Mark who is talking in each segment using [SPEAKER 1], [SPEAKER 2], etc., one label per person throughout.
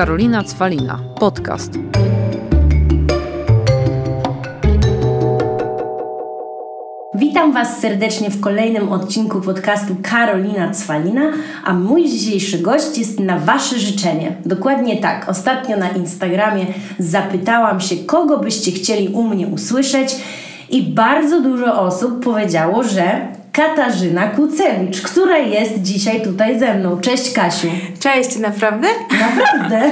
[SPEAKER 1] Karolina Cwalina. Podcast.
[SPEAKER 2] Witam Was serdecznie w kolejnym odcinku podcastu Karolina Cwalina, a mój dzisiejszy gość jest na Wasze życzenie. Dokładnie tak. Ostatnio na Instagramie zapytałam się, kogo byście chcieli u mnie usłyszeć i bardzo dużo osób powiedziało, że Katarzyna Kucewicz, która jest dzisiaj tutaj ze mną. Cześć Kasiu.
[SPEAKER 3] Cześć, naprawdę?
[SPEAKER 2] Naprawdę.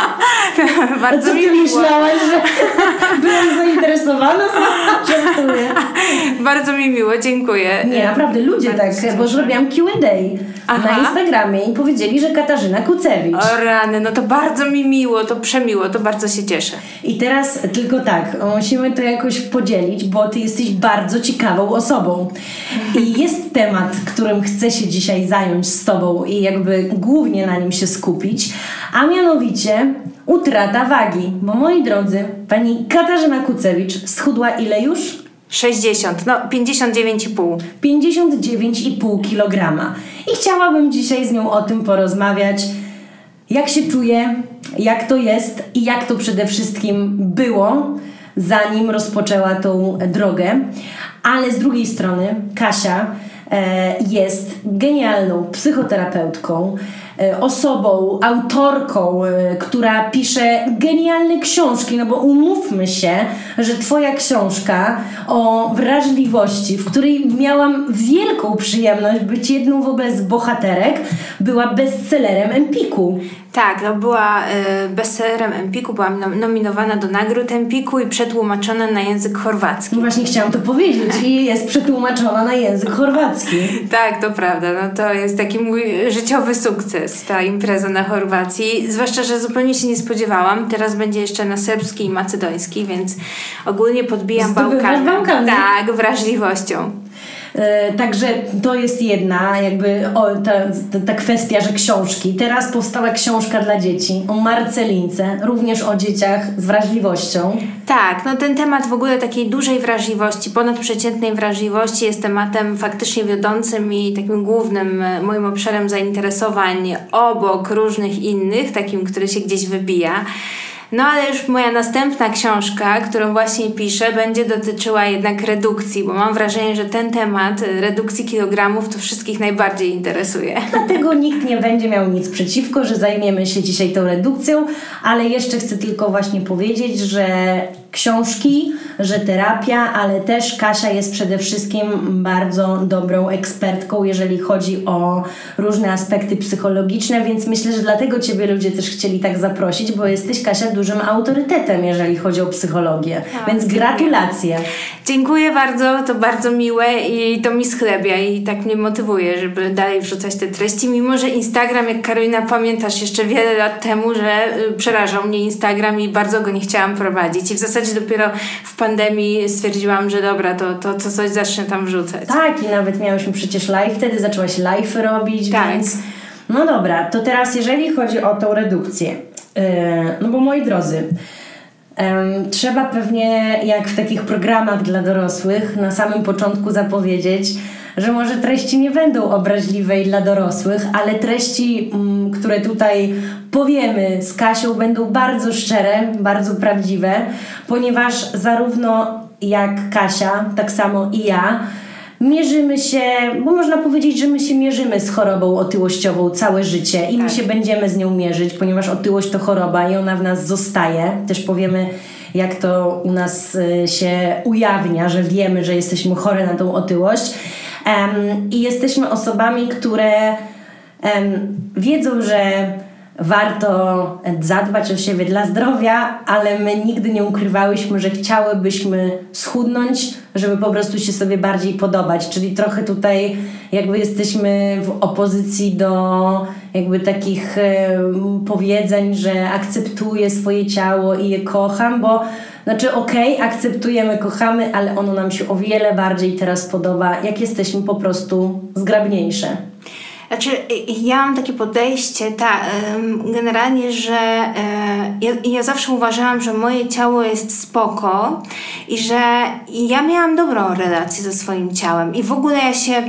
[SPEAKER 3] Bardzo
[SPEAKER 2] Co
[SPEAKER 3] mi
[SPEAKER 2] ty myślałaś, że byłam zainteresowana? Żartuję.
[SPEAKER 3] Bardzo mi miło, dziękuję.
[SPEAKER 2] Nie, naprawdę ludzie
[SPEAKER 3] Bardzo
[SPEAKER 2] tak, bo zrobiłam Q&A
[SPEAKER 3] Aha.
[SPEAKER 2] na Instagramie i powiedzieli, że Katarzyna Kucewicz.
[SPEAKER 3] O rany, no to bardzo mi miło, to przemiło, to bardzo się cieszę.
[SPEAKER 2] I teraz tylko tak, musimy to jakoś podzielić, bo ty jesteś bardzo ciekawą osobą. I jest temat, którym chcę się dzisiaj zająć z tobą i jakby głównie na nim się skupić, a mianowicie utrata wagi. Bo moi drodzy, pani Katarzyna Kucewicz schudła ile już?
[SPEAKER 3] 60, no 59,5.
[SPEAKER 2] 59,5 kg. I chciałabym dzisiaj z nią o tym porozmawiać. Jak się czuje, jak to jest i jak to przede wszystkim było, zanim rozpoczęła tą drogę. Ale z drugiej strony, Kasia e, jest genialną psychoterapeutką, osobą, autorką, e, która pisze genialne książki, no bo umówmy się, że Twoja książka o wrażliwości, w której miałam wielką przyjemność być jedną w ogóle z bohaterek, była bestsellerem Empiku.
[SPEAKER 3] Tak, no była y, bestsellerem Empiku, byłam nom- nominowana do nagród Empiku i przetłumaczona na język chorwacki.
[SPEAKER 2] No właśnie chciałam to powiedzieć i jest przetłumaczona na język chorwacki.
[SPEAKER 3] Tak, to prawda. No to jest taki mój życiowy sukces, ta impreza na Chorwacji. Zwłaszcza, że zupełnie się nie spodziewałam. Teraz będzie jeszcze na serbski i macedoński, więc ogólnie podbijam Bałkany.
[SPEAKER 2] Bałkany.
[SPEAKER 3] Tak, wrażliwością.
[SPEAKER 2] E, Także to jest jedna jakby o, ta, ta, kwestia, że książki. Teraz powstała książka dla dzieci o Marcelince, również o dzieciach z wrażliwością.
[SPEAKER 3] Tak, no ten temat w ogóle takiej dużej wrażliwości, ponadprzeciętnej wrażliwości jest tematem faktycznie wiodącym i takim głównym e, moim obszarem zainteresowań obok różnych innych, takim, który się gdzieś wybija. No ale już moja następna książka, którą właśnie piszę, będzie dotyczyła jednak redukcji, bo mam wrażenie, że ten temat e, redukcji kilogramów to wszystkich najbardziej interesuje.
[SPEAKER 2] Dlatego nikt nie będzie miał nic przeciwko, że zajmiemy się dzisiaj tą redukcją, ale jeszcze chcę tylko właśnie powiedzieć, że książki, że terapia, ale też Kasia jest przede wszystkim bardzo dobrą ekspertką, jeżeli chodzi o różne aspekty psychologiczne, więc myślę, że dlatego Ciebie ludzie też chcieli tak zaprosić, bo jesteś Kasia dużym autorytetem, jeżeli chodzi o psychologię.
[SPEAKER 3] Tak,
[SPEAKER 2] więc
[SPEAKER 3] dziękuję.
[SPEAKER 2] gratulacje.
[SPEAKER 3] Dziękuję bardzo, to bardzo miłe i to mi schlebia i tak mnie motywuje, żeby dalej wrzucać te treści, mimo że Instagram, jak Karolina pamiętasz jeszcze wiele lat temu, że y, przerażał mnie Instagram i bardzo go nie chciałam prowadzić i w zasadzie dopiero w pandemii stwierdziłam, że dobra, to, to, to coś zacznę tam wrzucać.
[SPEAKER 2] Tak, i nawet miałyśmy przecież live, wtedy zaczęłaś live robić,
[SPEAKER 3] Tak.
[SPEAKER 2] więc... No dobra, to teraz jeżeli chodzi o tą redukcję, yy, no bo moi drodzy, trzeba pewnie jak w takich programach dla dorosłych na samym początku zapowiedzieć, że może treści nie będą obraźliwe i dla dorosłych, ale treści, mm, które tutaj powiemy z Kasią będą bardzo szczere, bardzo prawdziwe, ponieważ zarówno jak Kasia, tak samo i ja, mierzymy się, bo można powiedzieć, że my się mierzymy z chorobą otyłościową całe życie i my
[SPEAKER 3] Tak.
[SPEAKER 2] się będziemy z nią mierzyć, ponieważ otyłość to choroba i ona w nas zostaje. Też powiemy, jak to u nas y, się ujawnia, że wiemy, że jesteśmy chore na tą otyłość. I jesteśmy osobami, które wiedzą, że warto zadbać o siebie dla zdrowia, ale my nigdy nie ukrywałyśmy, że chciałybyśmy schudnąć, żeby po prostu się sobie bardziej podobać. Czyli trochę tutaj jakby jesteśmy w opozycji do jakby takich powiedzeń, że akceptuję swoje ciało i je kocham, bo znaczy okej, akceptujemy, kochamy, ale ono nam się o wiele bardziej teraz podoba, jak jesteśmy po prostu zgrabniejsze.
[SPEAKER 3] Znaczy, y, ja mam takie podejście, ta, generalnie, że e, ja, ja zawsze uważałam, że moje ciało jest spoko i że ja miałam dobrą relację ze swoim ciałem i w ogóle ja się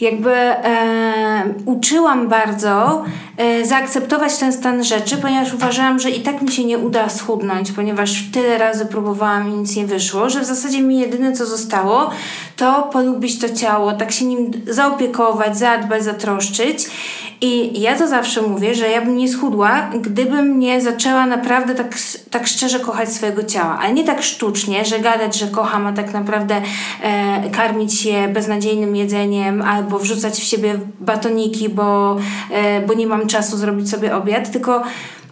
[SPEAKER 3] jakby e, uczyłam bardzo e, zaakceptować ten stan rzeczy, ponieważ uważałam, że i tak mi się nie uda schudnąć, ponieważ tyle razy próbowałam i nic nie wyszło, że w zasadzie mi jedyne co zostało, to polubić to ciało, tak się nim zaopiekować, zadbać, zatroszczyć. I ja to zawsze mówię, że ja bym nie schudła, gdybym nie zaczęła naprawdę tak, tak szczerze kochać swojego ciała, ale nie tak sztucznie, że gadać, że kocham, a tak naprawdę e, karmić się beznadziejnym jedzeniem albo wrzucać w siebie batoniki, bo, e, bo nie mam czasu zrobić sobie obiad, tylko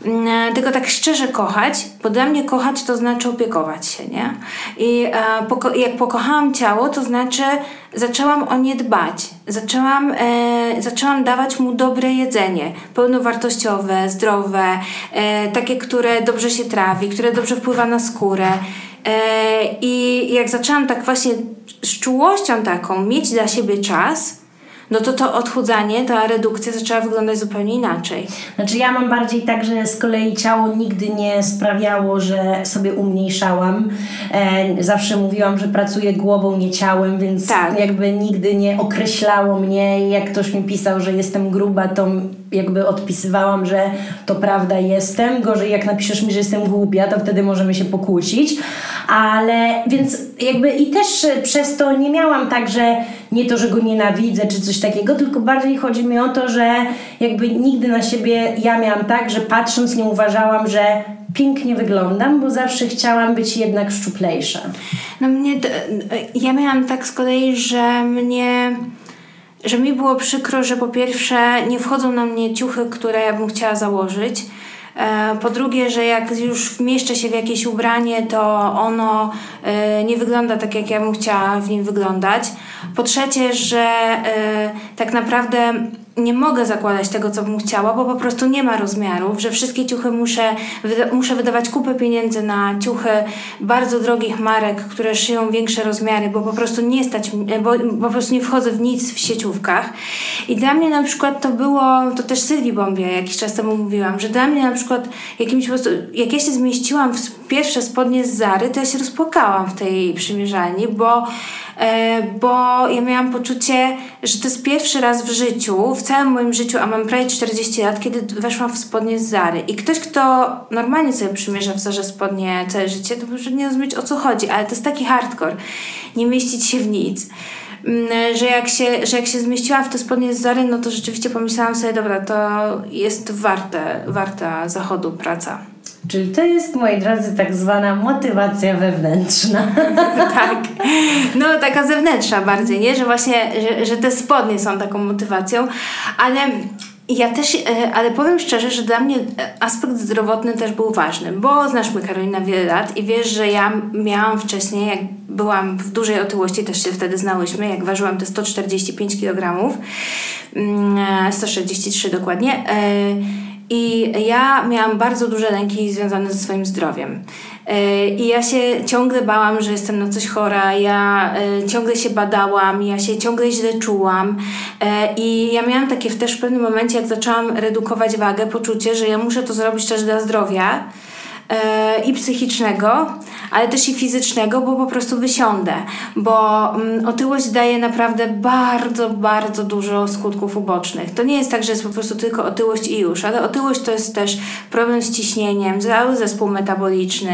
[SPEAKER 3] Mm, e, tylko tak szczerze kochać, bo dla mnie kochać to znaczy opiekować się, nie? I e, jak pokochałam ciało, to znaczy zaczęłam o nie dbać. Zaczęłam, zaczęłam dawać mu dobre jedzenie, pełnowartościowe, zdrowe, takie, które dobrze się trawi, które dobrze wpływa na skórę. I jak zaczęłam tak właśnie z czułością taką mieć dla siebie czas, no to to odchudzanie, ta redukcja zaczęła wyglądać zupełnie inaczej.
[SPEAKER 2] Znaczy ja mam bardziej tak, że z kolei ciało nigdy nie sprawiało, że sobie umniejszałam. E, zawsze mówiłam, że pracuję głową, nie ciałem, więc tak. jakby nigdy nie określało mnie. Jak ktoś mi pisał, że jestem gruba, to jakby odpisywałam, że to prawda jestem. Gorzej jak napiszesz mi, że jestem głupia, to wtedy możemy się pokłócić. Ale więc jakby i też przez to nie miałam tak, że nie to, że go nienawidzę czy coś takiego, tylko bardziej chodzi mi o to, że jakby nigdy na siebie ja miałam tak, że patrząc nie uważałam, że pięknie wyglądam, bo zawsze chciałam być jednak szczuplejsza.
[SPEAKER 3] No mnie, ja miałam tak z kolei, że mnie że mi było przykro, że po pierwsze nie wchodzą na mnie ciuchy, które ja bym chciała założyć. E, po drugie, że jak już wmieszczę się w jakieś ubranie, to ono e, nie wygląda tak, jak ja bym chciała w nim wyglądać. Po trzecie, że e, tak naprawdę nie mogę zakładać tego, co bym chciała, bo po prostu nie ma rozmiarów, że wszystkie ciuchy muszę, muszę wydawać kupę pieniędzy na ciuchy bardzo drogich marek, które szyją większe rozmiary, bo po prostu nie stać, bo po prostu nie wchodzę w nic w sieciówkach. I dla mnie na przykład to było, to też Sylwii Bombie jakiś czas temu mówiłam, że dla mnie na przykład jakimś po prostu, jak ja się zmieściłam w pierwsze spodnie z Zary, to ja się rozpłakałam w tej przymierzalni, bo E, bo ja miałam poczucie, że to jest pierwszy raz w życiu, w całym moim życiu, a mam prawie 40 lat, kiedy weszłam w spodnie z Zary. I ktoś, kto normalnie sobie przymierza w Zarze spodnie całe życie, to może nie rozumieć o co chodzi, ale to jest taki hardcore. Nie mieścić się w nic mm, że jak, się, że jak się zmieściłam w te spodnie z Zary, no to rzeczywiście pomyślałam sobie, dobra, to jest warte, warta zachodu praca.
[SPEAKER 2] Czyli to jest, moi drodzy, tak zwana motywacja wewnętrzna.
[SPEAKER 3] tak. No, taka zewnętrzna bardziej, nie? Że właśnie, że, że te spodnie są taką motywacją, ale ja też, e, ale powiem szczerze, że dla mnie aspekt zdrowotny też był ważny, bo znasz mnie Karolina wiele lat i wiesz, że ja miałam wcześniej, jak byłam w dużej otyłości, też się wtedy znałyśmy, jak ważyłam te 145 kg, 163 dokładnie, e, i ja miałam bardzo duże lęki związane ze swoim zdrowiem. E, I ja się ciągle bałam, że jestem na coś chora, ja e, ciągle się badałam, ja się ciągle źle czułam. E, I ja miałam takie też w pewnym momencie, jak zaczęłam redukować wagę, poczucie, że ja muszę to zrobić też dla zdrowia i psychicznego, ale też i fizycznego, bo po prostu wysiądę, bo mm, otyłość daje naprawdę bardzo, bardzo dużo skutków ubocznych. To nie jest tak, że jest po prostu tylko otyłość i już, ale otyłość to jest też problem z ciśnieniem, cały zespół metaboliczny.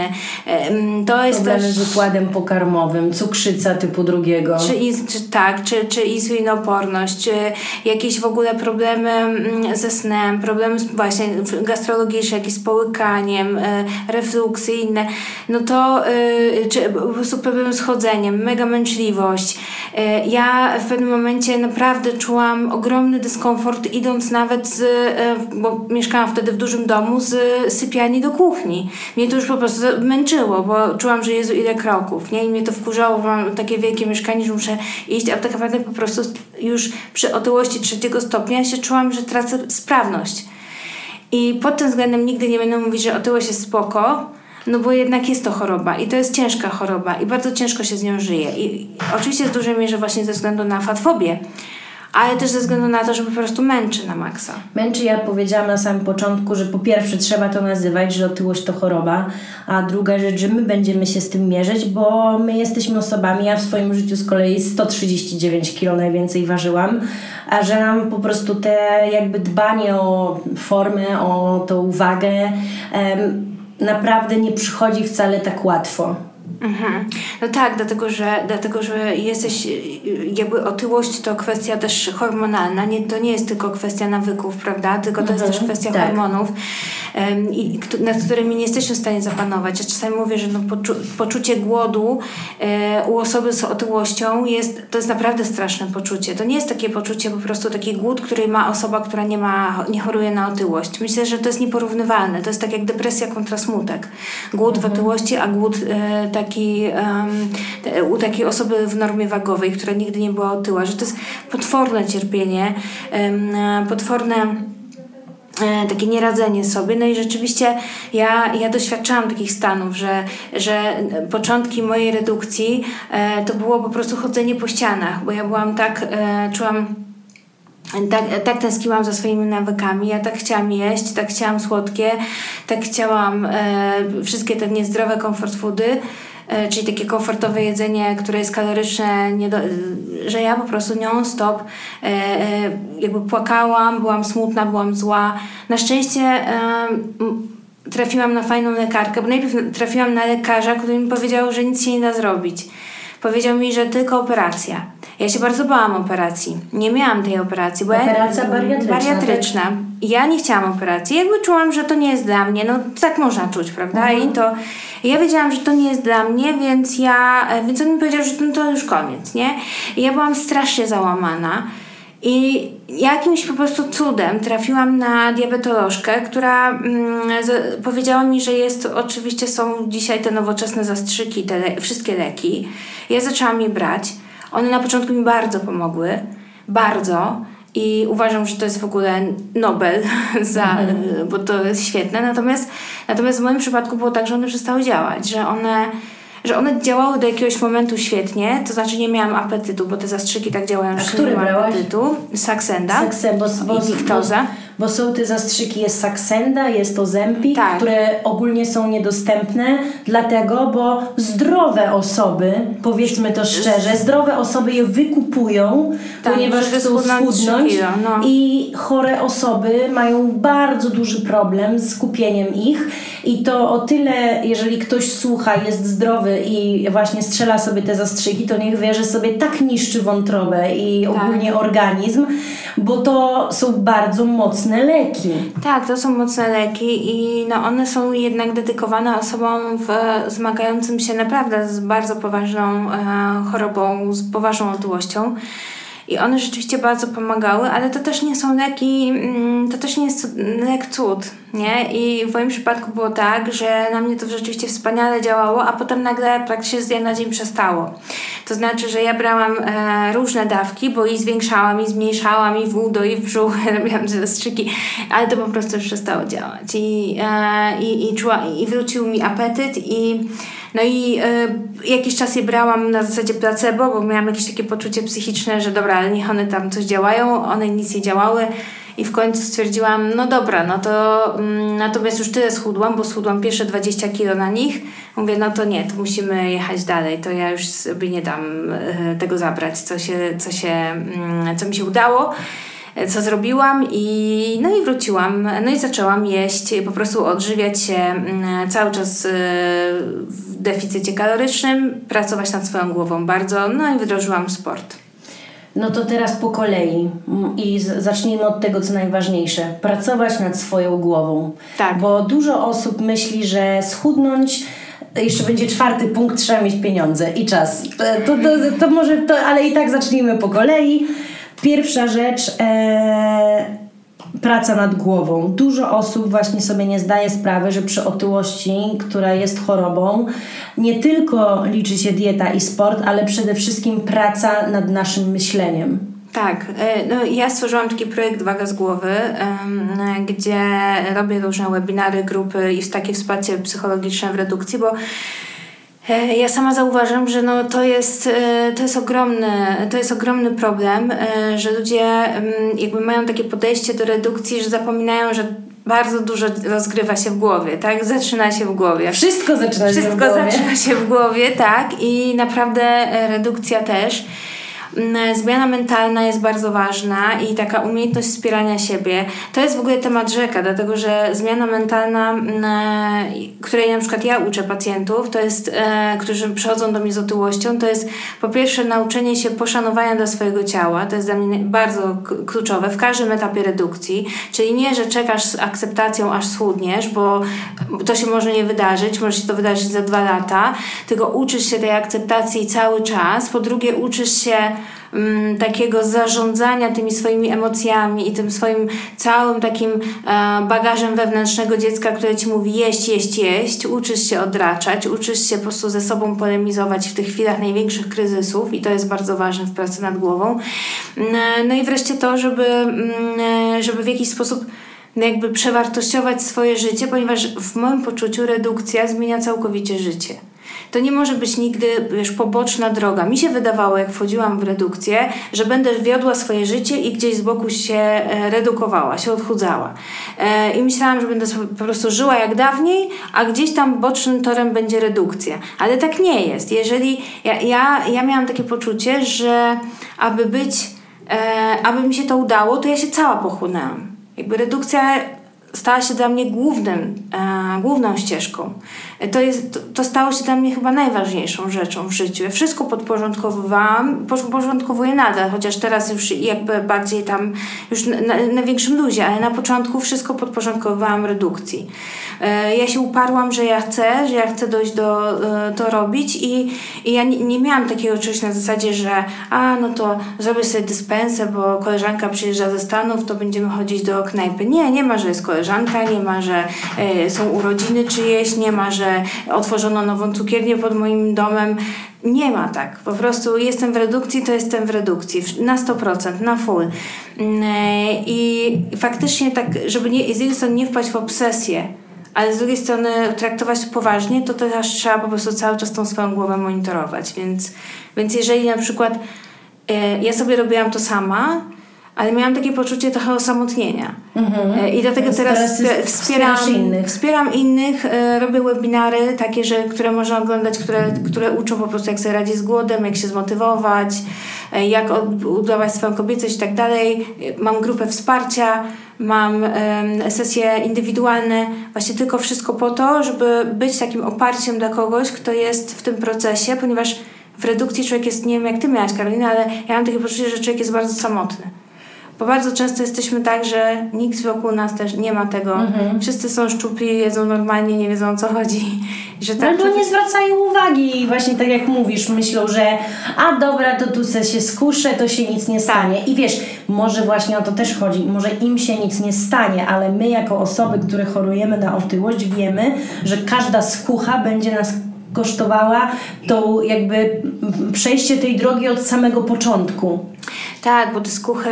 [SPEAKER 2] To jest Problemy też... z układem pokarmowym, cukrzyca typu drugiego.
[SPEAKER 3] Czy, czy, tak, czy, czy insulinoporność, czy jakieś w ogóle problemy mm, ze snem, problemy właśnie gastrologiczne, jakieś z połykaniem, e, refluksy i inne. No to Y, czy po prostu pewnym schodzeniem, mega męczliwość. Y, ja w pewnym momencie naprawdę czułam ogromny dyskomfort idąc nawet z, y, bo mieszkałam wtedy w dużym domu, z sypialni do kuchni. Mnie to już po prostu męczyło, bo czułam, że Jezu ile kroków, nie? I mnie to wkurzało, bo mam takie wielkie mieszkanie, że muszę iść, a tak naprawdę po prostu już przy otyłości trzeciego stopnia się czułam, że tracę sprawność. I pod tym względem nigdy nie będę mówić, że otyłość jest spoko, no bo jednak jest to choroba i to jest ciężka choroba i bardzo ciężko się z nią żyje. I oczywiście w dużej mierze właśnie ze względu na fatfobię, ale też ze względu na to, że po prostu męczy na maksa.
[SPEAKER 2] Męczy, ja powiedziałam na samym początku, że po pierwsze trzeba to nazywać, że otyłość to choroba, a druga rzecz, że my będziemy się z tym mierzyć, bo my jesteśmy osobami, ja w swoim życiu z kolei 139 kg najwięcej ważyłam, a że nam po prostu te jakby dbanie o formę, o tą uwagę em, naprawdę nie przychodzi wcale tak łatwo.
[SPEAKER 3] Mhm. No tak, dlatego że, dlatego, że jesteś, jakby otyłość to kwestia też hormonalna, nie, to nie jest tylko kwestia nawyków, prawda, tylko to jest też kwestia
[SPEAKER 2] tak.
[SPEAKER 3] hormonów, em, i, nad którymi nie jesteśmy w stanie zapanować. Ja czasami mówię, że no, poczu, poczucie głodu e, u osoby z otyłością jest, to jest naprawdę straszne poczucie. To nie jest takie poczucie, po prostu taki głód, który ma osoba, która nie ma, nie choruje na otyłość. Myślę, że to jest nieporównywalne. To jest tak jak depresja kontra smutek. Głód w otyłości, a głód e, taki em, te, u takiej osoby w normie wagowej, która nigdy nie była otyła, że to jest potworne cierpienie, e, potworne e, takie nieradzenie sobie. No i rzeczywiście ja, ja doświadczałam takich stanów, że, że początki mojej redukcji e, to było po prostu chodzenie po ścianach, bo ja byłam tak, e, czułam tak, tak tęskniłam za swoimi nawykami. Ja tak chciałam jeść, tak chciałam słodkie, tak chciałam e, wszystkie te niezdrowe comfort foody, czyli takie komfortowe jedzenie, które jest kaloryczne, do, że ja po prostu non-stop e, e, jakby płakałam, byłam smutna, byłam zła. Na szczęście e, trafiłam na fajną lekarkę, bo najpierw trafiłam na lekarza, który mi powiedział, że nic się nie da zrobić. Powiedział mi, że tylko operacja. Ja się bardzo bałam operacji. Nie miałam tej operacji, bo
[SPEAKER 2] Operacja
[SPEAKER 3] ja,
[SPEAKER 2] bariatryczna,
[SPEAKER 3] bariatryczna. I Ja nie chciałam operacji. Jakby czułam, że to nie jest dla mnie. No tak można czuć, prawda? I to ja wiedziałam, że to nie jest dla mnie, więc ja, e, więc on mi powiedział, że to, to już koniec, nie? I ja byłam strasznie załamana. I jakimś po prostu cudem trafiłam na diabetolożkę, która mm, z, powiedziała mi, że jest, oczywiście są dzisiaj te nowoczesne zastrzyki, te le, wszystkie leki. Ja zaczęłam je brać. One na początku mi bardzo pomogły. Bardzo. I uważam, że to jest w ogóle Nobel, za, bo to jest świetne. Natomiast, natomiast w moim przypadku było tak, że one przestały działać, że one, że one działały do jakiegoś momentu świetnie, to znaczy nie miałam apetytu, bo te zastrzyki tak działają, że się
[SPEAKER 2] które
[SPEAKER 3] nie ma
[SPEAKER 2] brałaś?
[SPEAKER 3] apetytu. Saksenda
[SPEAKER 2] Saksem, bo, bo,
[SPEAKER 3] i Wiktoza.
[SPEAKER 2] Bo, bo są te zastrzyki, jest Saksenda, jest Ozempic,
[SPEAKER 3] Tak.
[SPEAKER 2] które ogólnie są niedostępne, dlatego, bo zdrowe osoby, powiedzmy to szczerze, zdrowe osoby je wykupują,
[SPEAKER 3] Tak,
[SPEAKER 2] ponieważ chcą
[SPEAKER 3] schudnąć no.
[SPEAKER 2] i chore osoby mają bardzo duży problem z kupieniem ich i to o tyle, jeżeli ktoś słucha, jest zdrowy i właśnie strzela sobie te zastrzyki, to niech wie, że sobie tak niszczy wątrobę i
[SPEAKER 3] Tak.
[SPEAKER 2] ogólnie organizm, bo to są bardzo mocne leki.
[SPEAKER 3] Tak, to są mocne leki i no one są jednak dedykowane osobom w, zmagającym się naprawdę z bardzo poważną e, chorobą, z poważną otyłością. I one rzeczywiście bardzo pomagały, ale to też nie są leki, mm, to też nie jest lek cud, nie? I w moim przypadku było tak, że na mnie to rzeczywiście wspaniale działało, a potem nagle praktycznie z dnia na dzień przestało. To znaczy, że ja brałam e, różne dawki, bo i zwiększałam, i zmniejszałam, i w udo, i w brzuch, robiłam zastrzyki, ale to po prostu już przestało działać. I, e, i, i, czuła, I wrócił mi apetyt i no i e, jakiś czas je brałam na zasadzie placebo, bo miałam jakieś takie poczucie psychiczne, że dobra, ale niech one tam coś działają, one nic nie działały. I w końcu stwierdziłam, no dobra, no to mm, natomiast już tyle schudłam, bo schudłam pierwsze 20 kilo na nich. Mówię, no to nie, to musimy jechać dalej, to ja już sobie nie dam e, tego zabrać, co, się, co, się, mm, co mi się udało e, co zrobiłam i no i wróciłam, no i zaczęłam jeść, po prostu odżywiać się mm, cały czas e, w deficycie kalorycznym, pracować nad swoją głową bardzo, no i wdrożyłam sport.
[SPEAKER 2] No to teraz po kolei Mm, i zacznijmy od tego, co najważniejsze. Pracować nad swoją głową.
[SPEAKER 3] Tak.
[SPEAKER 2] Bo dużo osób myśli, że schudnąć jeszcze będzie czwarty punkt, trzeba mieć pieniądze i czas. E, To, to, to może, to, ale i tak zacznijmy po kolei. Pierwsza rzecz, e, praca nad głową. Dużo osób właśnie sobie nie zdaje sprawy, że przy otyłości, która jest chorobą, nie tylko liczy się dieta i sport, ale przede wszystkim praca nad naszym myśleniem.
[SPEAKER 3] Tak, e, no ja stworzyłam taki projekt Waga z Głowy, gdzie robię różne webinary, grupy i takie wsparcie psychologiczne w redukcji, bo ja sama zauważam, że no to, jest, e, to, jest ogromny, to jest ogromny problem, e, że ludzie mm, jakby mają takie podejście do redukcji, że zapominają, że bardzo dużo rozgrywa się w głowie, tak? Zaczyna się w głowie.
[SPEAKER 2] Wszystko zaczyna
[SPEAKER 3] Wszystko
[SPEAKER 2] się w głowie.
[SPEAKER 3] Wszystko zaczyna się w głowie, tak? I naprawdę redukcja też. Mm, zmiana mentalna jest bardzo ważna i taka umiejętność wspierania siebie. To jest w ogóle temat rzeka, dlatego że zmiana mentalna, mm, e, której na przykład ja uczę pacjentów, to jest, e, którzy przychodzą do mnie z otyłością, to jest po pierwsze nauczenie się poszanowania dla swojego ciała. To jest dla mnie bardzo kluczowe w każdym etapie redukcji. Czyli nie, że czekasz z akceptacją aż schudniesz, bo to się może nie wydarzyć, może się to wydarzyć za dwa lata, tylko uczysz się tej akceptacji cały czas. Po drugie, uczysz się Mm, takiego zarządzania tymi swoimi emocjami i tym swoim całym takim e, bagażem wewnętrznego dziecka, które ci mówi jeść, jeść, jeść, uczysz się odraczać, uczysz się po prostu ze sobą polemizować w tych chwilach największych kryzysów i to jest bardzo ważne w pracy nad głową. Mm, e, no i wreszcie to, żeby, mm, e, żeby w jakiś sposób jakby przewartościować swoje życie, ponieważ w moim poczuciu redukcja zmienia całkowicie życie to nie może być nigdy wiesz, poboczna droga. Mi się wydawało, jak wchodziłam w redukcję, że będę wiodła swoje życie i gdzieś z boku się e, redukowała, się odchudzała. E, I myślałam, że będę po prostu żyła jak dawniej, a gdzieś tam bocznym torem będzie redukcja. Ale tak nie jest. Jeżeli ja, ja, ja miałam takie poczucie, że aby być, e, aby mi się to udało, to ja się cała pochłonęłam. Jakby redukcja stała się dla mnie głównym, e, główną ścieżką. To, jest, to, to stało się dla mnie chyba najważniejszą rzeczą w życiu. Ja wszystko podporządkowywałam, podporządkowuję nadal, chociaż teraz już jakby bardziej tam, już na, na, na większym luzie, ale na początku wszystko podporządkowywałam redukcji. E, ja się uparłam, że ja chcę, że ja chcę dojść do e, to robić i, i ja nie, nie miałam takiego czegoś na zasadzie, że a no to zrobię sobie dyspensę, bo koleżanka przyjeżdża ze Stanów, to będziemy chodzić do knajpy. Nie, nie ma, że jest koleżanka, nie ma, że y, są urodziny czyjeś, nie ma, że otworzono nową cukiernię pod moim domem. Nie ma tak. Po prostu jestem w redukcji, to jestem w redukcji. Na 100%, na full. Mm, I faktycznie tak, żeby nie, z jednej strony nie wpaść w obsesję, ale z drugiej strony traktować to poważnie, to też trzeba po prostu cały czas tą swoją głowę monitorować. Więc, więc jeżeli na przykład e, ja sobie robiłam to sama, ale miałam takie poczucie trochę osamotnienia. Mhm. I dlatego Więc teraz, teraz wspieram, innych. wspieram innych, e, robię webinary takie, że, które można oglądać, które, które uczą po prostu jak sobie radzić z głodem, jak się zmotywować, e, jak udawać swoją kobiecość i tak dalej. Mam grupę wsparcia, mam sesje indywidualne, właśnie tylko wszystko po to, żeby być takim oparciem dla kogoś, kto jest w tym procesie, ponieważ w redukcji człowiek jest, nie wiem jak ty miałaś Karolina, ale ja mam takie poczucie, że człowiek jest bardzo samotny. Bo bardzo często jesteśmy tak, że nikt wokół nas też nie ma tego. Mhm. Wszyscy są szczupli, jedzą normalnie, nie wiedzą o co chodzi.
[SPEAKER 2] Że tak Albo nie zwracają uwagi i właśnie tak jak mówisz, myślą, że a dobra, to tu se się skuszę, to się nic nie stanie. I wiesz, może właśnie o to też chodzi, może im się nic nie stanie, ale my jako osoby, które chorujemy na otyłość wiemy, że każda skucha będzie nas kosztowała to jakby przejście tej drogi od samego początku.
[SPEAKER 3] Tak, bo te skuchy,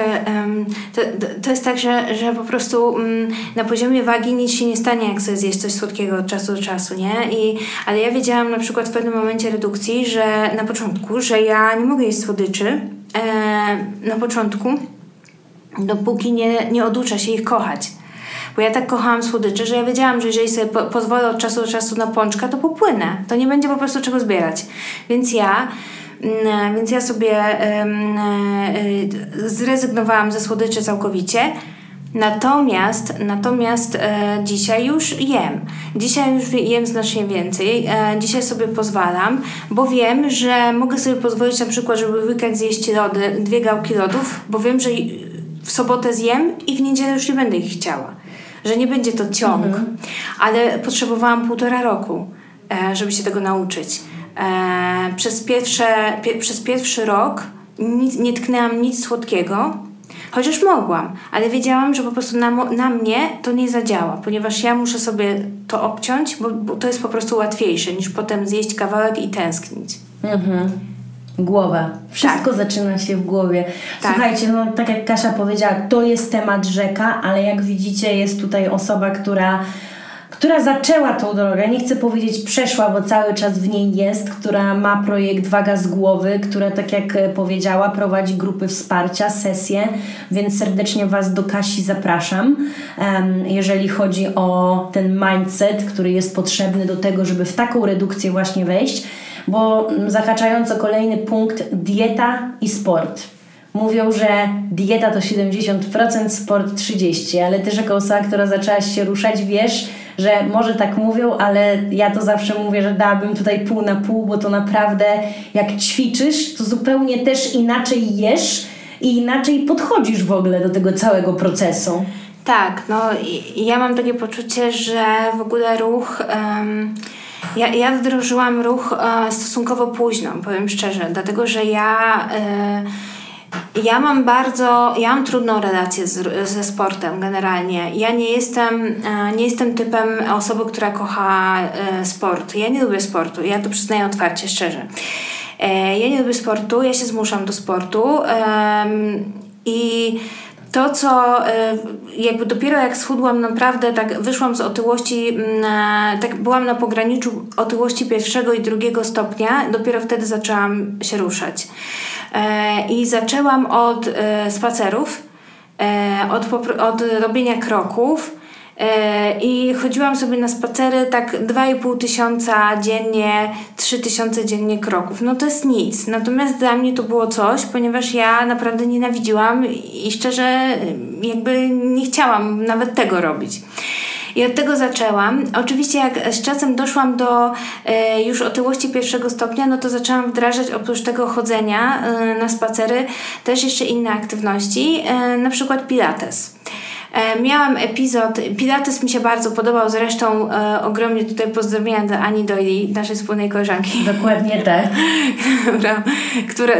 [SPEAKER 3] to, to jest tak, że, że po prostu um, na poziomie wagi nic się nie stanie, jak sobie zjeść coś słodkiego od czasu do czasu, nie? I, ale ja wiedziałam na przykład w pewnym momencie redukcji, że na początku, że ja nie mogę jeść słodyczy e, na początku, dopóki nie, nie oduczę się ich kochać. Bo ja tak kochałam słodycze, że ja wiedziałam, że jeżeli sobie po pozwolę od czasu do czasu na pączka, to popłynę. To nie będzie po prostu czego zbierać. Więc ja mm, więc ja sobie e, zrezygnowałam ze słodyczy całkowicie. Natomiast, natomiast e, dzisiaj już jem. Dzisiaj już jem znacznie więcej. E, dzisiaj sobie pozwalam, bo wiem, że mogę sobie pozwolić na przykład, żeby w weekend zjeść lody, dwie gałki lodów, bo wiem, że w sobotę zjem i w niedzielę już nie będę ich chciała że nie będzie to ciąg, mhm. ale potrzebowałam półtora roku, e, żeby się tego nauczyć. E, przez, pierwsze, pie, przez pierwszy rok nic, nie tknęłam nic słodkiego, chociaż mogłam, ale wiedziałam, że po prostu na, na mnie to nie zadziała, ponieważ ja muszę sobie to obciąć, bo, bo to jest po prostu łatwiejsze niż potem zjeść kawałek i tęsknić.
[SPEAKER 2] Mhm. Głowa. Wszystko tak. zaczyna się w głowie. Tak. Słuchajcie, no tak jak Kasia powiedziała, to jest temat rzeka, ale jak widzicie, jest tutaj osoba, która która zaczęła tą drogę, nie chcę powiedzieć przeszła, bo cały czas w niej jest, która ma projekt Waga z Głowy, która tak jak e, powiedziała prowadzi grupy wsparcia, sesje, więc serdecznie Was do Kasi zapraszam, jeżeli chodzi o ten mindset, który jest potrzebny do tego, żeby w taką redukcję właśnie wejść, bo zahaczając o kolejny punkt, dieta i sport. Mówią, że dieta to 70%, sport 30%, ale też jako osoba, która zaczęłaś się ruszać, wiesz, że może tak mówią, ale ja to zawsze mówię, że dałabym tutaj pół na pół, bo to naprawdę jak ćwiczysz, to zupełnie też inaczej jesz i inaczej podchodzisz w ogóle do tego całego procesu.
[SPEAKER 3] Tak, no ja mam takie poczucie, że w ogóle ruch. Um, ja, ja wdrożyłam ruch e, stosunkowo późno, powiem szczerze, dlatego że ja. E, ja mam bardzo, ja mam trudną relację z, ze sportem generalnie. Ja nie jestem, e, nie jestem typem osoby, która kocha e, sport. Ja nie lubię sportu, ja to przyznaję otwarcie, szczerze. E, ja nie lubię sportu, ja się zmuszam do sportu i to, co jakby dopiero jak schudłam, naprawdę tak wyszłam z otyłości, mm, tak byłam na pograniczu otyłości pierwszego i drugiego stopnia, dopiero wtedy zaczęłam się ruszać. E, I zaczęłam od e, spacerów, e, od, od robienia kroków. I chodziłam sobie na spacery tak 2,5 tysiąca dziennie, 3 tysiące dziennie kroków. No to jest nic. Natomiast dla mnie to było coś, ponieważ ja naprawdę nienawidziłam i szczerze jakby nie chciałam nawet tego robić. I od tego zaczęłam. Oczywiście jak z czasem doszłam do e, już otyłości pierwszego stopnia, no to zaczęłam wdrażać oprócz tego chodzenia e, na spacery też jeszcze inne aktywności, e, na przykład pilates. E, miałam epizod, Pilates mi się bardzo podobał, zresztą e, ogromnie tutaj pozdrowienia do Ani Doyle, naszej wspólnej koleżanki.
[SPEAKER 2] Dokładnie tak.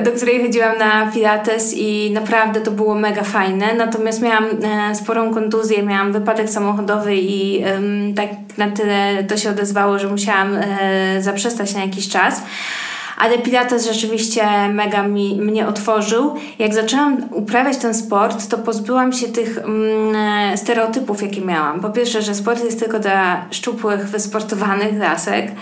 [SPEAKER 3] do której chodziłam na Pilates i naprawdę to było mega fajne. Natomiast miałam e, sporą kontuzję, miałam wypadek samochodowy i e, tak na tyle to się odezwało, że musiałam e, zaprzestać na jakiś czas ale Pilates rzeczywiście mega mi, mnie otworzył. Jak zaczęłam uprawiać ten sport, to pozbyłam się tych mm, stereotypów, jakie miałam. Po pierwsze, że sport jest tylko dla szczupłych, wysportowanych lasek,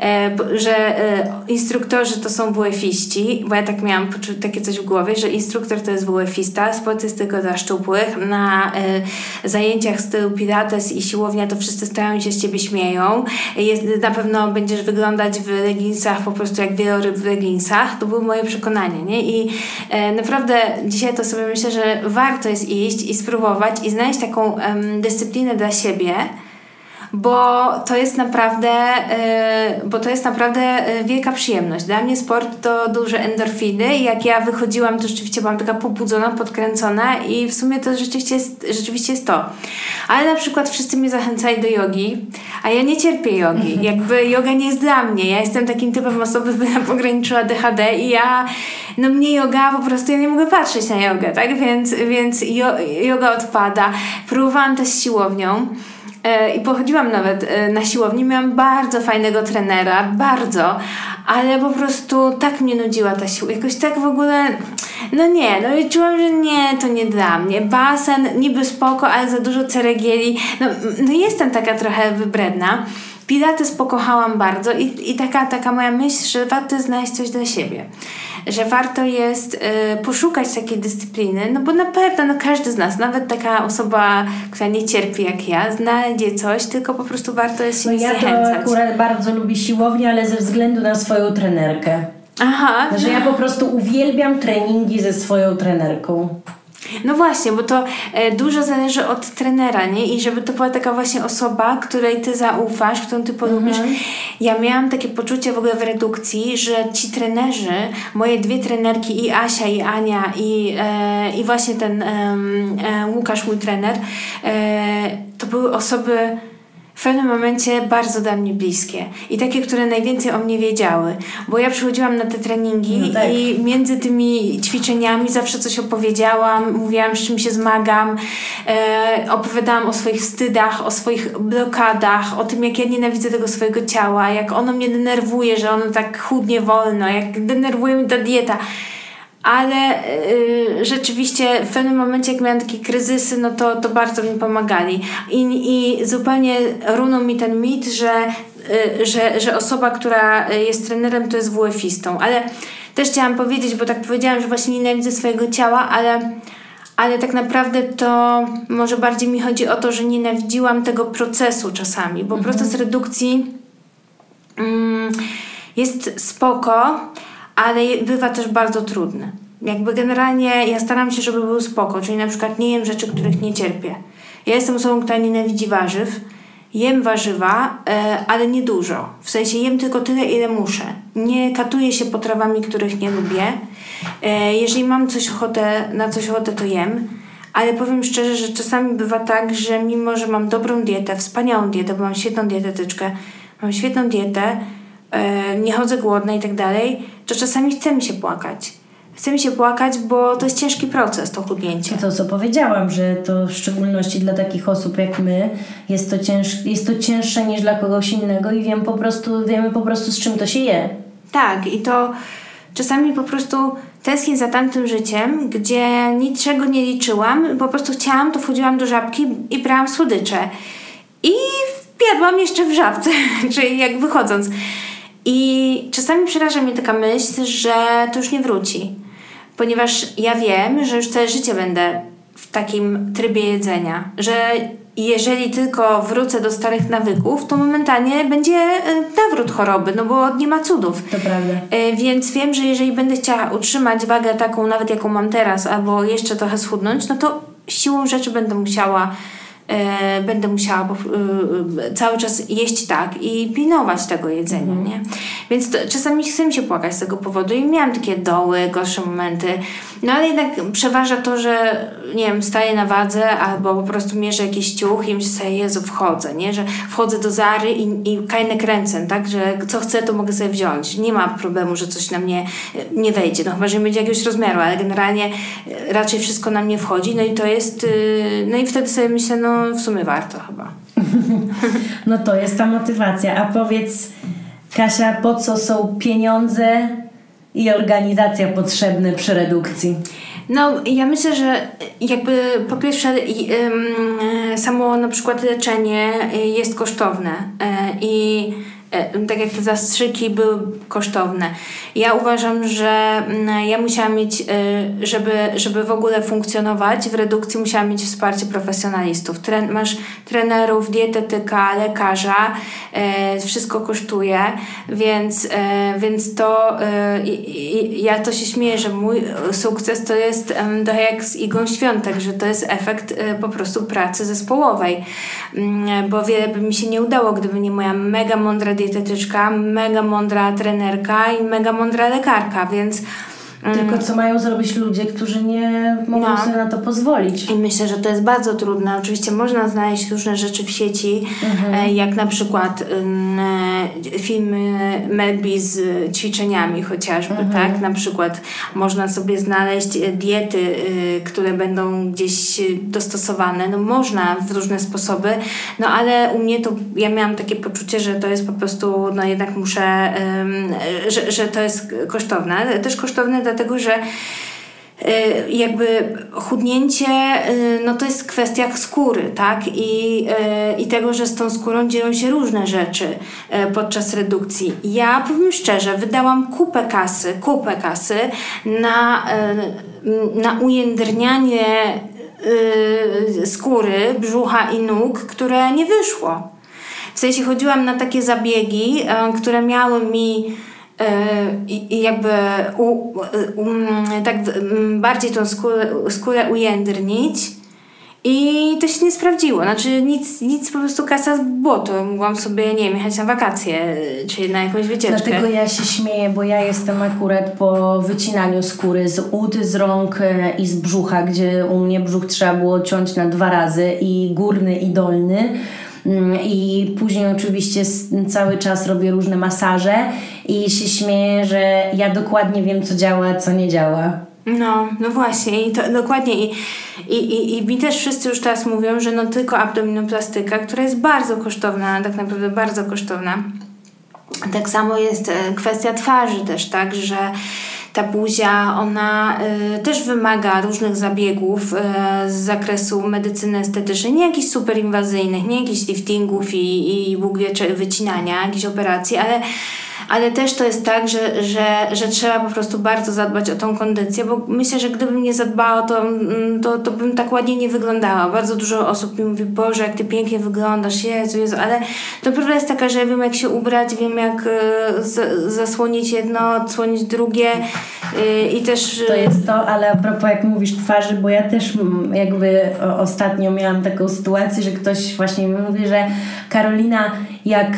[SPEAKER 3] e, że e, instruktorzy to są WF-iści, bo ja tak miałam takie coś w głowie, że instruktor to jest WF-ista, sport jest tylko dla szczupłych. Na e, zajęciach stylu Pilates i siłownia to wszyscy stają się z ciebie śmieją. Jest, na pewno będziesz wyglądać w leginsach po prostu jak wiele ryb w leginsach. To było moje przekonanie, nie? I e, naprawdę dzisiaj to sobie myślę, że warto jest iść i spróbować i znaleźć taką dyscyplinę dla siebie, bo to jest naprawdę, yy, bo to jest naprawdę e, wielka przyjemność. Dla mnie sport to duże endorfiny i jak ja wychodziłam, to rzeczywiście byłam taka pobudzona, podkręcona i w sumie to rzeczywiście jest, rzeczywiście jest to. Ale na przykład wszyscy mnie zachęcali do jogi, a ja nie cierpię jogi. Mhm. Jakby yoga nie jest dla mnie. Ja jestem takim typem osoby, która pograniczyła DHD i ja, no mnie yoga po prostu, ja nie mogę patrzeć na jogę, tak? Więc, więc jo, yoga odpada. Próbowałam też siłownią. E, i pochodziłam nawet e, na siłowni, miałam bardzo fajnego trenera, bardzo, ale po prostu tak mnie nudziła ta siła, jakoś tak w ogóle, no nie, no i czułam, że nie, to nie dla mnie. Basen niby spoko, ale za dużo ceregieli, no, no jestem taka trochę wybredna. Pilates pokochałam bardzo i, i taka, taka moja myśl, że warto znaleźć coś dla siebie że warto jest y, poszukać takiej dyscypliny, no bo na pewno no każdy z nas, nawet taka osoba, która nie cierpi jak ja, znajdzie coś, tylko po prostu warto jest się no ja zachęcać.
[SPEAKER 2] Ja akurat bardzo lubię siłownię, ale ze względu na swoją trenerkę. Aha. Że ja po prostu uwielbiam treningi ze swoją trenerką.
[SPEAKER 3] No właśnie, bo to e, dużo zależy od trenera, nie? I żeby to była taka właśnie osoba, której ty zaufasz, którą ty polubisz. Mhm. Ja miałam takie poczucie w ogóle w redukcji, że ci trenerzy, moje dwie trenerki i Asia i Ania i, e, i właśnie ten e, Łukasz, mój trener, e, to były osoby w pewnym momencie bardzo dla mnie bliskie i takie, które najwięcej o mnie wiedziały, bo ja przychodziłam na te treningi no tak. i między tymi ćwiczeniami zawsze coś opowiedziałam, mówiłam, z czym się zmagam, e, opowiadałam o swoich wstydach, o swoich blokadach, o tym, jak ja nienawidzę tego swojego ciała, jak ono mnie denerwuje, że ono tak chudnie wolno, jak denerwuje mnie ta dieta ale y, rzeczywiście w pewnym momencie, jak miałam takie kryzysy, no to, to bardzo mi pomagali. I, I zupełnie runął mi ten mit, że, y, że, że osoba, która jest trenerem, to jest WF-istą. Ale też chciałam powiedzieć, bo tak powiedziałam, że właśnie nienawidzę swojego ciała, ale ale tak naprawdę to może bardziej mi chodzi o to, że nienawidziłam tego procesu czasami, bo mhm. proces redukcji mm, jest spoko, ale bywa też bardzo trudny. Jakby generalnie ja staram się, żeby był spoko, czyli na przykład nie jem rzeczy, których nie cierpię. Ja jestem osobą, która nienawidzi warzyw, jem warzywa, e, ale nie dużo. W sensie jem tylko tyle, ile muszę. Nie katuję się potrawami, których nie lubię. E, jeżeli mam coś ochotę, na coś ochotę, to jem. Ale powiem szczerze, że czasami bywa tak, że mimo, że mam dobrą dietę, wspaniałą dietę, bo mam świetną dietetyczkę, mam świetną dietę, nie chodzę głodna i tak dalej, to czasami chce mi się płakać. Chce mi się płakać, bo to jest ciężki proces, to chudnięcie.
[SPEAKER 2] To, co powiedziałam, że to w szczególności dla takich osób jak my jest to, cięż, jest to cięższe niż dla kogoś innego i wiem po prostu, wiemy po prostu z czym to się je.
[SPEAKER 3] Tak, i to czasami po prostu tęsknię za tamtym życiem, gdzie niczego nie liczyłam, po prostu chciałam, to wchodziłam do żabki i brałam słodycze. I jadłam jeszcze w żabce, czyli jak wychodząc. I czasami przeraża mnie taka myśl, że to już nie wróci. Ponieważ ja wiem, że już całe życie będę w takim trybie jedzenia, że jeżeli tylko wrócę do starych nawyków, to momentalnie będzie e, nawrót choroby, no bo nie ma cudów.
[SPEAKER 2] To prawda.
[SPEAKER 3] E, więc wiem, że jeżeli będę chciała utrzymać wagę taką, nawet jaką mam teraz, albo jeszcze trochę schudnąć, no to siłą rzeczy będę musiała będę musiała e, cały czas jeść tak i pilnować tego jedzenia, mm. nie? Więc to, czasami chcę się płakać z tego powodu i miałam takie doły, gorsze momenty, no ale jednak przeważa to, że nie wiem, staję na wadze albo po prostu mierzę jakiś ciuch i myślę sobie, Jezu, wchodzę, nie? Że wchodzę do Zary i, i kajnek kręcę, tak? Że co chcę, to mogę sobie wziąć. Nie ma problemu, że coś na mnie e, nie wejdzie, no chyba, że nie będzie jakiegoś rozmiaru, ale generalnie raczej wszystko na mnie wchodzi, no i to jest, no i wtedy sobie myślę, no w sumie warto chyba.
[SPEAKER 2] No to jest ta motywacja. A powiedz, Kasia, po co są pieniądze i organizacja potrzebne przy redukcji?
[SPEAKER 3] No, ja myślę, że jakby po pierwsze samo na przykład leczenie jest kosztowne e, i tak jak te zastrzyki były kosztowne. Ja uważam, że mm, ja musiałam mieć, e, żeby, żeby w ogóle funkcjonować w redukcji, musiałam mieć wsparcie profesjonalistów. Tren, masz trenerów, dietetyka, lekarza, e, wszystko kosztuje, więc, więc to ja to się śmieję, że mój sukces to jest trochę jak z Igą Świątek, że to jest efekt po prostu pracy zespołowej, mm, bo wiele by mi się nie udało, gdyby nie moja mega mądra dietetyczka, mega mądra trenerka i mega mądra lekarka, więc
[SPEAKER 2] tylko co mają zrobić ludzie, którzy nie mogą no. sobie na to pozwolić.
[SPEAKER 3] I myślę, że to jest bardzo trudne. Oczywiście można znaleźć różne rzeczy w sieci, mhm. E, jak na przykład y, filmy Melby z ćwiczeniami chociażby, mhm. tak? Na przykład można sobie znaleźć e, diety, które będą gdzieś dostosowane. No można w różne sposoby, no ale u mnie to, ja miałam takie poczucie, że to jest po prostu, no jednak muszę, że, że to jest kosztowne. Też kosztowne dlatego że y, jakby chudnięcie y, no to jest kwestia skóry, tak? I, y, I tego, że z tą skórą dzieją się różne rzeczy podczas redukcji. Ja powiem szczerze, wydałam kupę kasy, kupę kasy na, na ujędrnianie skóry, brzucha i nóg, które nie wyszło. W sensie chodziłam na takie zabiegi, które miały mi i, jakby u, um, tak bardziej tą skórę, skórę ujędrnić. I to się nie sprawdziło. Znaczy nic, nic po prostu kasa w błoto. Mogłam sobie, nie wiem, jechać na wakacje, czy na jakąś wycieczkę.
[SPEAKER 2] Dlatego ja się śmieję, bo ja jestem akurat po wycinaniu skóry z ud, z rąk e, i z brzucha, gdzie u mnie brzuch trzeba było ciąć na dwa razy i górny i dolny Mm, i później oczywiście cały czas robię różne masaże i się śmieję, że ja dokładnie wiem, co działa, co nie działa.
[SPEAKER 3] No, no właśnie, i to dokładnie. I, i, i, I mi też wszyscy już teraz mówią, że no tylko abdominoplastyka, która jest bardzo kosztowna, tak naprawdę bardzo kosztowna. Tak samo jest e, kwestia twarzy też, tak, że ta buzia, ona y, też wymaga różnych zabiegów y, z zakresu medycyny estetycznej, nie jakichś super inwazyjnych, nie jakichś liftingów i, i Bóg wie, wycinania, jakichś operacji, ale ale też to jest tak, że, że, że trzeba po prostu bardzo zadbać o tą kondycję, bo myślę, że gdybym nie zadbała, to, mm, to, to bym tak ładnie nie wyglądała. Bardzo dużo osób mi mówi, Boże, jak ty pięknie wyglądasz, Jezu, Jezu, ale to prawda jest taka, że wiem jak się ubrać, wiem jak e, z, zasłonić jedno, odsłonić drugie e, i też...
[SPEAKER 2] To jest to, ale a propos jak mówisz twarzy, bo ja też jakby ostatnio miałam taką sytuację, że ktoś właśnie mi mówi, że Karolina, jak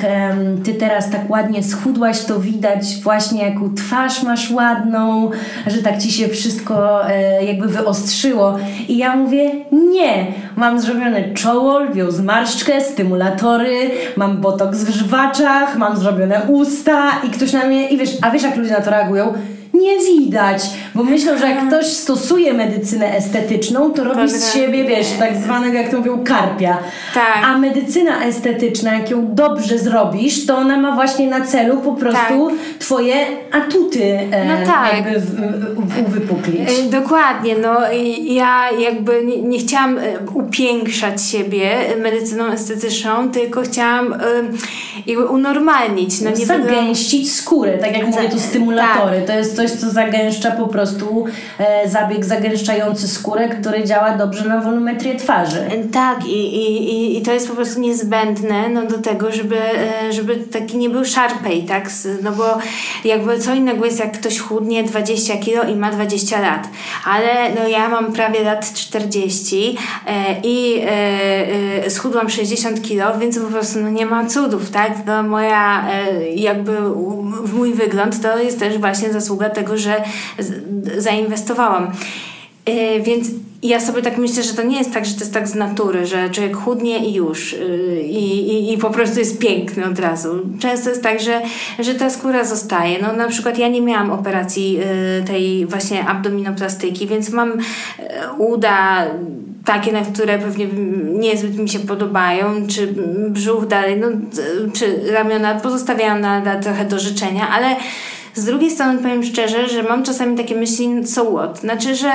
[SPEAKER 2] ty teraz tak ładnie schudłaś, to widać właśnie jaką twarz masz ładną, że tak ci się wszystko e, jakby wyostrzyło. I ja mówię, nie, mam zrobione czoło, lwią zmarszczkę, stymulatory, mam botoks w żwaczach, mam zrobione usta i ktoś na mnie, i wiesz, a wiesz jak ludzie na to reagują? Nie widać, bo myślę, że jak ktoś stosuje medycynę estetyczną, to robi z siebie, wiesz, tak zwanego, jak to mówią, karpia. Tak. A medycyna estetyczna, jak ją dobrze zrobisz, to ona ma właśnie na celu po prostu tak. twoje atuty e, no tak. jakby w, w, uwypuklić.
[SPEAKER 3] E, dokładnie, no ja jakby nie, nie chciałam e, upiększać siebie medycyną estetyczną, tylko chciałam jakby unormalnić. No,
[SPEAKER 2] nie Zagęścić skórę, tak jak mówię, tu stymulatory. Tak. To jest coś, co zagęszcza po prostu e, zabieg zagęszczający skórę, który działa dobrze na wolumetrię twarzy.
[SPEAKER 3] Tak i, i, i to jest po prostu niezbędne no, do tego, żeby, e, żeby taki nie był szarpej, tak? No bo jakby co innego jest jak ktoś chudnie 20 kilo i ma 20 lat, ale no ja mam prawie lat 40 e, i e, e, schudłam 60 kilo, więc po prostu no, nie ma cudów, tak? No, moja e, jakby mój wygląd to jest też właśnie zasługa tego, że zainwestowałam. Yy, więc ja sobie tak myślę, że to nie jest tak, że to jest tak z natury, że człowiek chudnie i już yy, i, i po prostu jest piękny od razu. Często jest tak, że, że ta skóra zostaje. No na przykład ja nie miałam operacji yy, tej właśnie abdominoplastyki, więc mam uda takie, na które pewnie niezbyt mi się podobają, czy brzuch dalej, no, czy ramiona pozostawiają na, na trochę do życzenia, ale z drugiej strony powiem szczerze, że mam czasami takie myśli, so what? Znaczy, że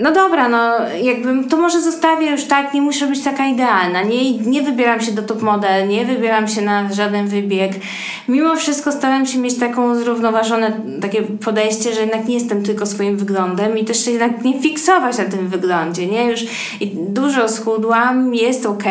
[SPEAKER 3] no dobra, no jakbym to może zostawię już tak, nie muszę być taka idealna. Nie, nie wybieram się do top model, nie wybieram się na żaden wybieg. Mimo wszystko staram się mieć taką zrównoważone takie podejście, że jednak nie jestem tylko swoim wyglądem i też się jednak nie fiksować na tym wyglądzie, nie? Już dużo schudłam, jest ok,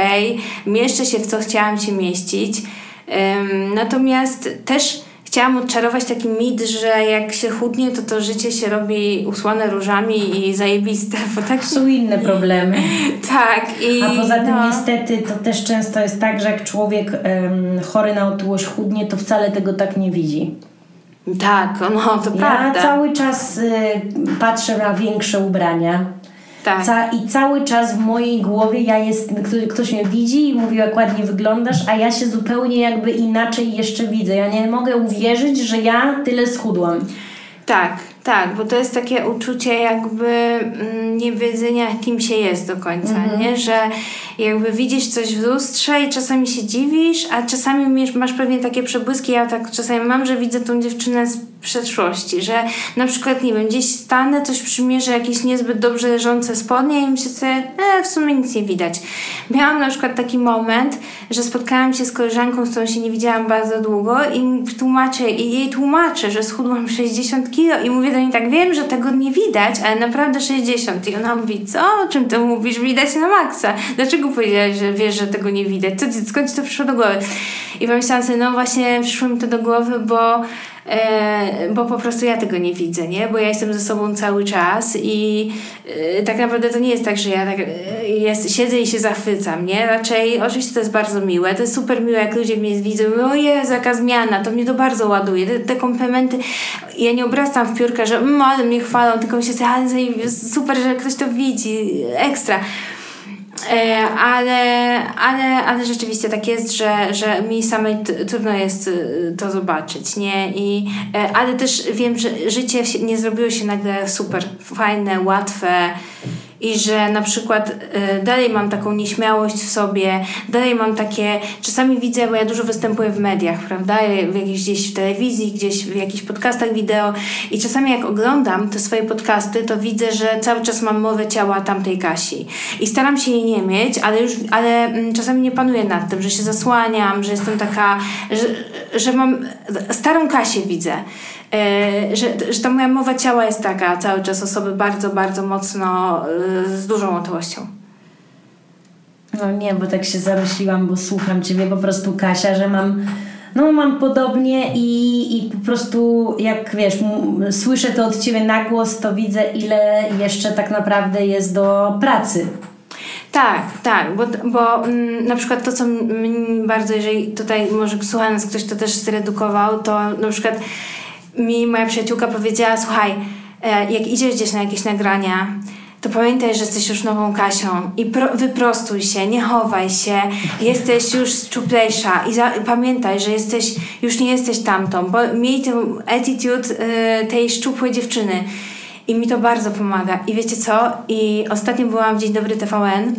[SPEAKER 3] mieszczę się w co chciałam się mieścić. Um, natomiast też chciałam odczarować taki mit, że jak się chudnie, to to życie się robi usłane różami i zajebiste. Bo tak
[SPEAKER 2] są inne problemy.
[SPEAKER 3] tak.
[SPEAKER 2] I, A poza tym no. niestety to też często jest tak, że jak człowiek um, chory na otyłość chudnie, to wcale tego tak nie widzi.
[SPEAKER 3] Tak, no to
[SPEAKER 2] ja
[SPEAKER 3] prawda.
[SPEAKER 2] Ja cały czas y, patrzę na większe ubrania tak. Ca I cały czas w mojej głowie ja jest, ktoś, ktoś mnie widzi i mówi, jak ładnie wyglądasz, a ja się zupełnie jakby inaczej jeszcze widzę. Ja nie mogę uwierzyć, że ja tyle schudłam.
[SPEAKER 3] Tak, tak, bo to jest takie uczucie jakby mm, niewiedzenia, kim się jest do końca, mm -hmm. nie? Że jakby widzisz coś w lustrze i czasami się dziwisz, a czasami masz pewnie takie przebłyski, ja tak czasami mam, że widzę tą dziewczynę z przeszłości, że na przykład, nie wiem, gdzieś stanę, coś przymierzę, jakieś niezbyt dobrze leżące spodnie i myślę sobie, e, w sumie nic nie widać. Miałam na przykład taki moment, że spotkałam się z koleżanką, z którą się nie widziałam bardzo długo i tłumaczę, i jej tłumaczę, że schudłam 60 kilo i mówię do niej tak, wiem, że tego nie widać, ale naprawdę 60. I ona mówi, co? O czym ty mówisz? Widać na maksa. Dlaczego powiedziałaś, że wiesz, że tego nie widać? Co, skąd to przyszło do głowy? I pomyślałam sobie, no właśnie przyszło mi to do głowy, bo bo po prostu ja tego nie widzę, nie? Bo ja jestem ze sobą cały czas i e, tak naprawdę to nie jest tak, że ja tak e, jest, siedzę i się zachwycam, nie? Raczej, oczywiście to jest bardzo miłe, to jest super miłe, jak ludzie mnie widzą, o Jezu, jaka zmiana, to mnie to bardzo ładuje, te, te komplementy, ja nie obracam w piórkę, że mmm, ale mnie chwalą, tylko myślę ale super, że ktoś to widzi, ekstra. E, ale, ale, ale rzeczywiście tak jest, że, że mi samej trudno jest y, to zobaczyć, nie? I, e, ale też wiem, że życie nie zrobiło się nagle super fajne, łatwe i że na przykład y, dalej mam taką nieśmiałość w sobie, dalej mam takie, czasami widzę, bo ja dużo występuję w mediach, prawda, w jakiejś gdzieś w telewizji, gdzieś w jakichś podcastach wideo. I czasami jak oglądam te swoje podcasty, to widzę, że cały czas mam mowę ciała tamtej Kasi. I staram się jej nie mieć, ale już, ale mm, czasami nie panuję nad tym, że się zasłaniam, że jestem taka, że, że mam starą Kasię widzę. E, że, że ta moja mowa ciała jest taka cały czas osoby bardzo, bardzo mocno e, z dużą otyłością.
[SPEAKER 2] No nie, bo tak się zamyśliłam, bo słucham Ciebie po prostu Kasia, że mam no mam podobnie i, i po prostu jak wiesz, słyszę to od Ciebie na głos, to widzę ile jeszcze tak naprawdę jest do pracy.
[SPEAKER 3] Tak, tak, bo, bo m, mm, na przykład to, co mi bardzo, jeżeli tutaj może słucha nas ktoś, to też zredukował, to na przykład mi moja przyjaciółka powiedziała, słuchaj, e, jak idziesz gdzieś na jakieś nagrania, to pamiętaj, że jesteś już nową Kasią i pro, wyprostuj się, nie chowaj się, jesteś już szczuplejsza i za, pamiętaj, że jesteś, już nie jesteś tamtą, bo miej ten attitude y, tej szczupłej dziewczyny i mi to bardzo pomaga. I wiecie co, i ostatnio byłam w Dzień Dobry TVN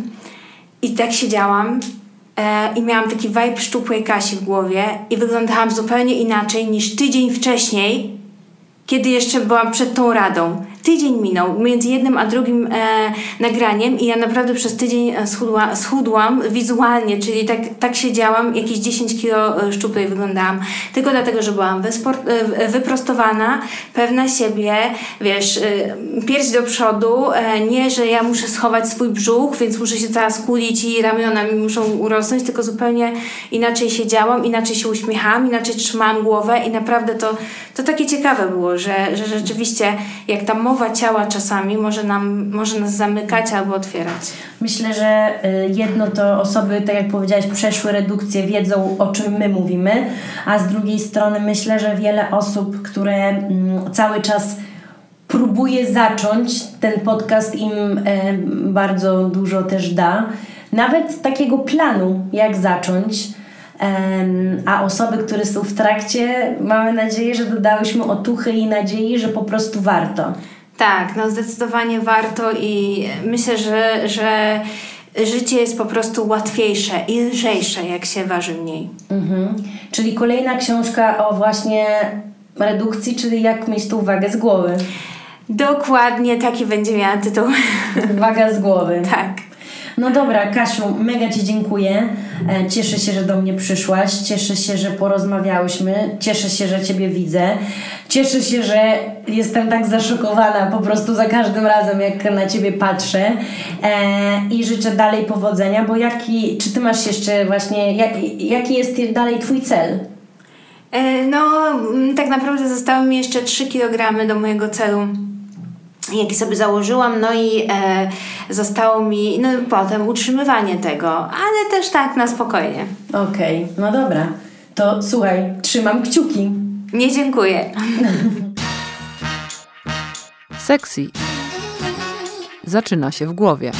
[SPEAKER 3] i tak siedziałam i miałam taki vibe szczupłej Kasi w głowie i wyglądałam zupełnie inaczej niż tydzień wcześniej, kiedy jeszcze byłam przed tą radą tydzień minął między jednym a drugim e, nagraniem i ja naprawdę przez tydzień e, schudła, schudłam wizualnie, czyli tak, tak siedziałam, jakieś 10 kilo e, szczuplej wyglądałam. Tylko dlatego, że byłam wysport, e, wyprostowana, pewna siebie, wiesz, pierś do przodu, nie, że ja muszę schować swój brzuch, więc muszę się cała skulić i ramiona mi muszą urosnąć, tylko zupełnie inaczej siedziałam, inaczej się uśmiechałam, inaczej trzymałam głowę i naprawdę to, to takie ciekawe było, że, że rzeczywiście jak ta mowa mowa ciała czasami może, nam, może nas zamykać albo otwierać.
[SPEAKER 2] Myślę, że y, jedno to osoby, tak jak powiedziałaś, przeszły redukcję, wiedzą o czym my mówimy, a z drugiej strony myślę, że wiele osób, które mm, cały czas próbuje zacząć, ten podcast im bardzo dużo też da. Nawet takiego planu, jak zacząć. A osoby, które są w trakcie, mamy nadzieję, że dodałyśmy otuchy i nadziei, że po prostu warto.
[SPEAKER 3] Tak, no zdecydowanie warto i myślę, że, że życie jest po prostu łatwiejsze i lżejsze, jak się waży mniej.
[SPEAKER 2] Mhm. Czyli kolejna książka o właśnie redukcji, czyli jak mieć tą wagę z głowy.
[SPEAKER 3] Dokładnie taki będzie miała tytuł.
[SPEAKER 2] Waga z głowy.
[SPEAKER 3] Tak.
[SPEAKER 2] No dobra, Kasiu, mega Ci dziękuję. E, cieszę się, że do mnie przyszłaś. Cieszę się, że porozmawiałyśmy. Cieszę się, że Ciebie widzę. Cieszę się, że jestem tak zaszokowana po prostu za każdym razem, jak na Ciebie patrzę. E, I życzę dalej powodzenia, bo jaki, czy Ty masz jeszcze właśnie, jak, jaki jest dalej Twój cel?
[SPEAKER 3] E, no, tak naprawdę zostały mi jeszcze 3 kg do mojego celu jaki sobie założyłam, no i e, zostało mi no, potem utrzymywanie tego, ale też tak na spokojnie.
[SPEAKER 2] Okej, okay, no dobra. To słuchaj, trzymam kciuki.
[SPEAKER 3] Nie dziękuję.
[SPEAKER 1] Sexy zaczyna się w głowie.